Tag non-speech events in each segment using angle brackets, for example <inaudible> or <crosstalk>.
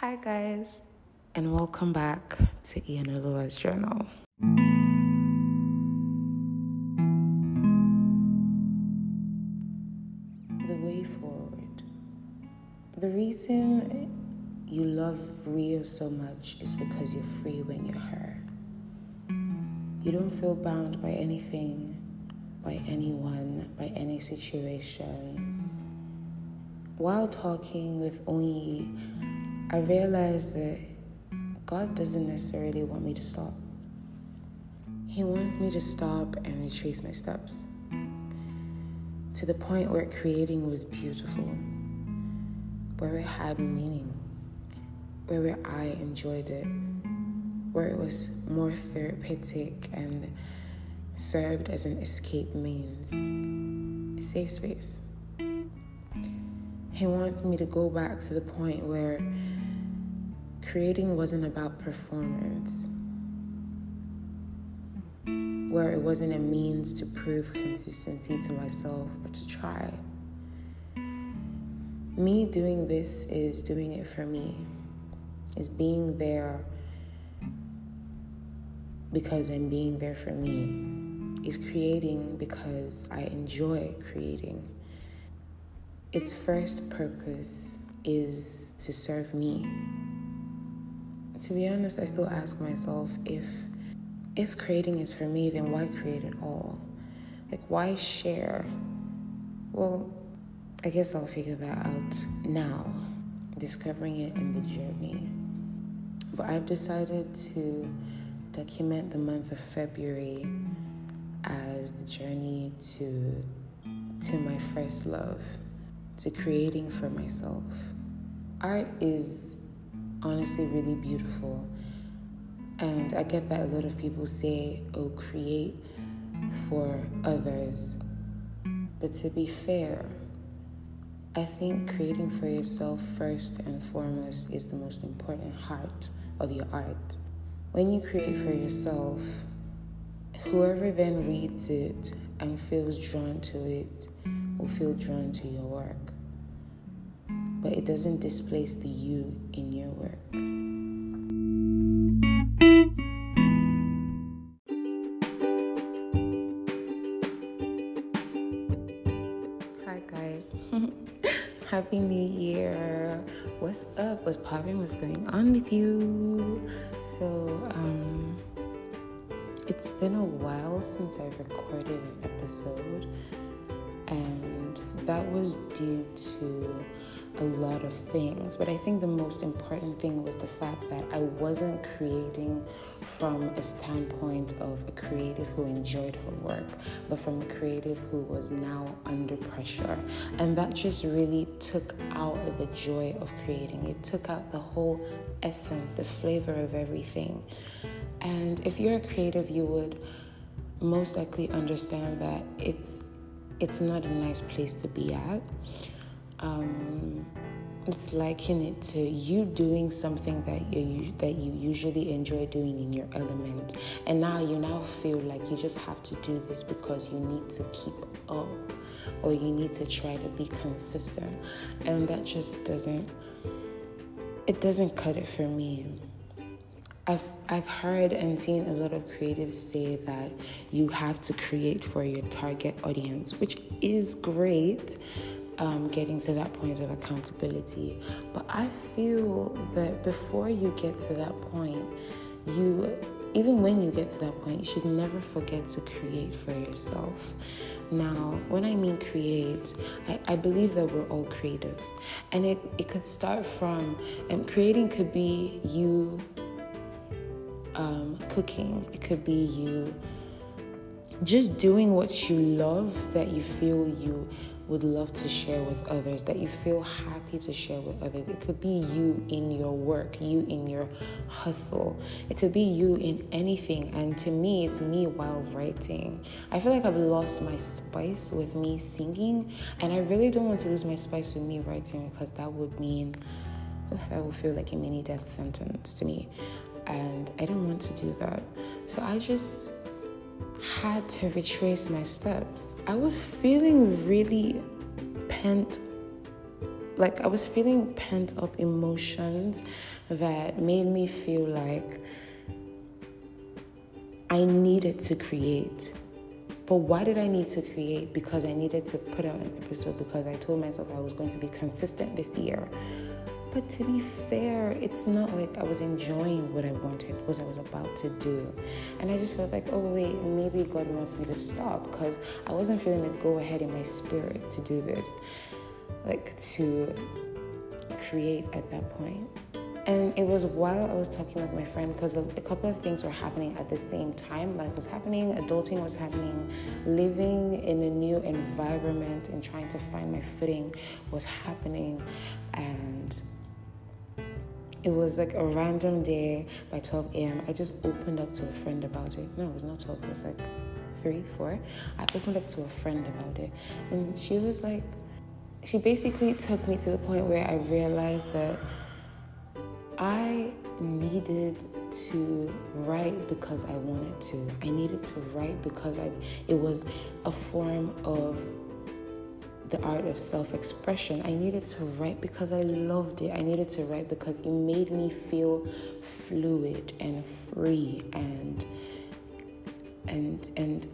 Hi, guys, and welcome back to Ian Oluwa's journal. The way forward. The reason you love Rio so much is because you're free when you're her. You don't feel bound by anything, by anyone, by any situation. While talking with Onyi, I realized that God doesn't necessarily want me to stop. He wants me to stop and retrace my steps to the point where creating was beautiful, where it had meaning, where I enjoyed it, where it was more therapeutic and served as an escape means, a safe space. He wants me to go back to the point where creating wasn't about performance, where it wasn't a means to prove consistency to myself or to try. Me doing this is doing it for me, is being there because I'm being there for me, is creating because I enjoy creating its first purpose is to serve me. To be honest, I still ask myself if if creating is for me, then why create at all? Like why share? Well, I guess I'll figure that out now, discovering it in the journey. But I've decided to document the month of February as the journey to to my first love to creating for myself. Art is honestly really beautiful. And I get that a lot of people say, oh, create for others. But to be fair, I think creating for yourself first and foremost is the most important heart of your art. When you create for yourself, whoever then reads it and feels drawn to it will feel drawn to your work. But it doesn't displace the you in your work. Hi, guys. <laughs> Happy New Year. What's up? What's popping? What's going on with you? So, um, it's been a while since I've recorded an episode and that was due to a lot of things. But I think the most important thing was the fact that I wasn't creating from a standpoint of a creative who enjoyed her work, but from a creative who was now under pressure. And that just really took out the joy of creating, it took out the whole essence, the flavor of everything. And if you're a creative, you would most likely understand that it's it's not a nice place to be at. Um, it's liken it to you doing something that you that you usually enjoy doing in your element, and now you now feel like you just have to do this because you need to keep up, or you need to try to be consistent, and that just doesn't it doesn't cut it for me. I've I've heard and seen a lot of creatives say that you have to create for your target audience, which is great, um, getting to that point of accountability. But I feel that before you get to that point, you even when you get to that point, you should never forget to create for yourself. Now, when I mean create, I, I believe that we're all creatives. And it, it could start from, and creating could be you um, cooking, it could be you just doing what you love that you feel you would love to share with others, that you feel happy to share with others. It could be you in your work, you in your hustle. It could be you in anything. And to me, it's me while writing. I feel like I've lost my spice with me singing, and I really don't want to lose my spice with me writing because that would mean that would feel like a mini death sentence to me and I didn't want to do that. So I just had to retrace my steps. I was feeling really pent like I was feeling pent up emotions that made me feel like I needed to create. But why did I need to create? Because I needed to put out an episode because I told myself I was going to be consistent this year. But to be fair, it's not like I was enjoying what I wanted, what I was about to do. And I just felt like, oh, wait, maybe God wants me to stop because I wasn't feeling the go ahead in my spirit to do this, like to create at that point. And it was while I was talking with my friend because a, couple of things were happening at the same time. Life was happening, adulting was happening, living in a new environment and trying to find my footing was happening. And it was like a random day by 12 a.m. I just opened up to a friend about it. No, it was not 12, it was like three, four. I opened up to a friend about it. And she was like, she basically took me to the point where I realized that I needed to write because I wanted to. I needed to write because I it was a form of the art of self-expression. I needed to write because I loved it. I needed to write because it made me feel fluid and free and and and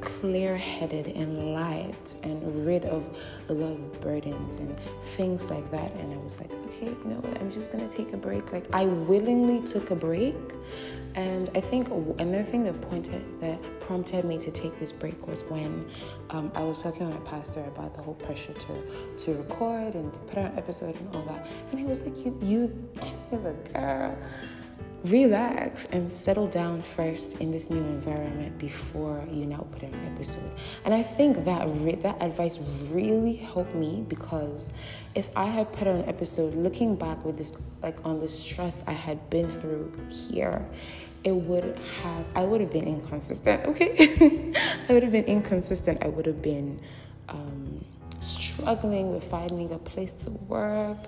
clear headed and light and rid of a lot of burdens and things like that. And I was like, okay, you know what? I'm just gonna take a break. Like, I willingly took a break. And I think another thing that pointed that prompted me to take this break was when um, I was talking to my pastor about the whole pressure to to record and to put out an episode and all that. And he was like, you, you, <laughs> as a girl relax and settle down first in this new environment before you now put an episode. And I think that re- that advice really helped me because if I had put on an episode looking back with this like on the stress I had been through here, it would have I would have been inconsistent. Okay, <laughs> I would have been inconsistent. I would have been. Um, struggling with finding a place to work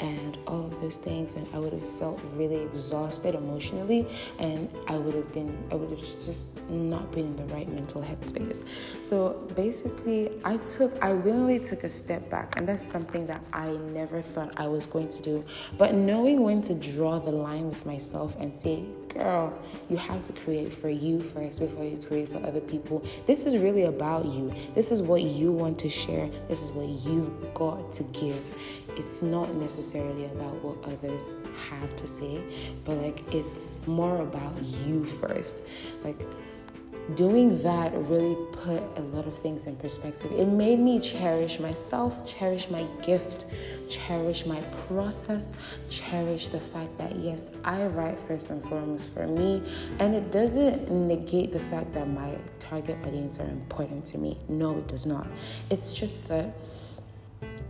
and all of those things and I would have felt really exhausted emotionally and I would have been I would have just not been in the right mental headspace. So basically I took I willingly took a step back and that's something that I never thought I was going to do. But knowing when to draw the line with myself and say girl, you have to create for you first before you create for other people. This is really about you. This is what you want to share. This is what you've got to give. It's not necessarily about what others have to say, but like it's more about you first. Like doing that really put a lot of things in perspective. It made me cherish myself, cherish my gift, cherish my process, cherish the fact that yes, I write first and foremost for me, and it doesn't negate the fact that my target audience are important to me. No, it does not. It's just that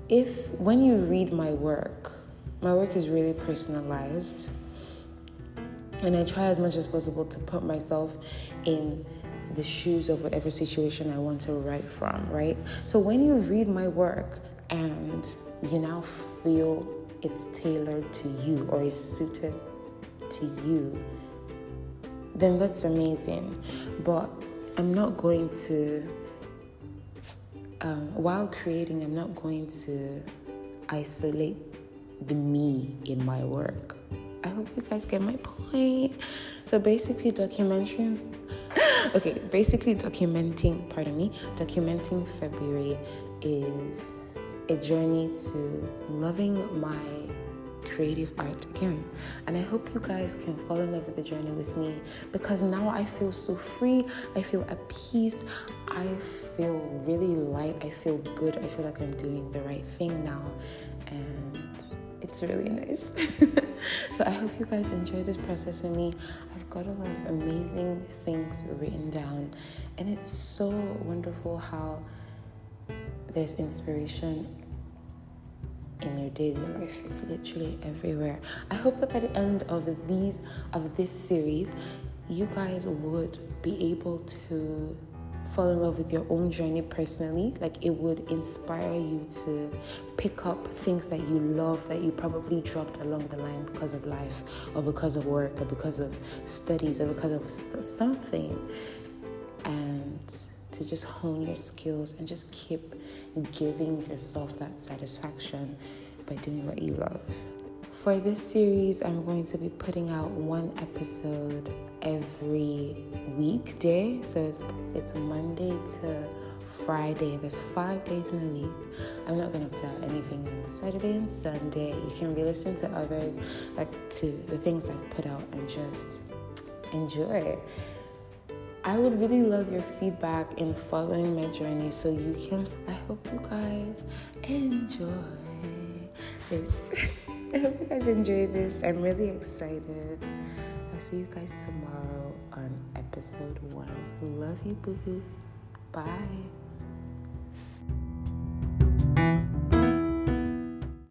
if when you read my work, my work is really personalized. And I try as much as possible to put myself in the shoes of whatever situation I want to write from, right? So when you read my work and you now feel it's tailored to you or is suited to you, then that's amazing. But I'm not going to, um, while creating, I'm not going to isolate the me in my work. I hope you guys get my point. So basically, documentary. <gasps> okay, basically, documenting. Pardon me. Documenting February is a journey to loving my creative art again. And I hope you guys can fall in love with the journey with me because now I feel so free. I feel at peace. I feel really light. I feel good. I feel like I'm doing the right thing now. And it's really nice. <laughs> so I hope you guys enjoy this process with me. I've got a lot of amazing things written down, and it's so wonderful how there's inspiration in your daily life. It's literally everywhere. I hope that by the end of these of this series, you guys would be able to fall in love with your own journey personally. Like it would inspire you to pick up things that you love that you probably dropped along the line because of life or because of work or because of studies or because of something. And to just hone your skills and just keep giving yourself that satisfaction by doing what you love. For this series, I'm going to be putting out one episode every weekday. So it's it's Monday to Friday. There's five days in a week. I'm not gonna put out anything on Saturday and Sunday. You can re-listen to other like to the things I've put out and just enjoy. I would really love your feedback in following my journey so you can I hope you guys enjoy this. <laughs> I hope you guys enjoy this. I'm really excited. I'll see you guys tomorrow on episode one. Love you, boo boo. Bye.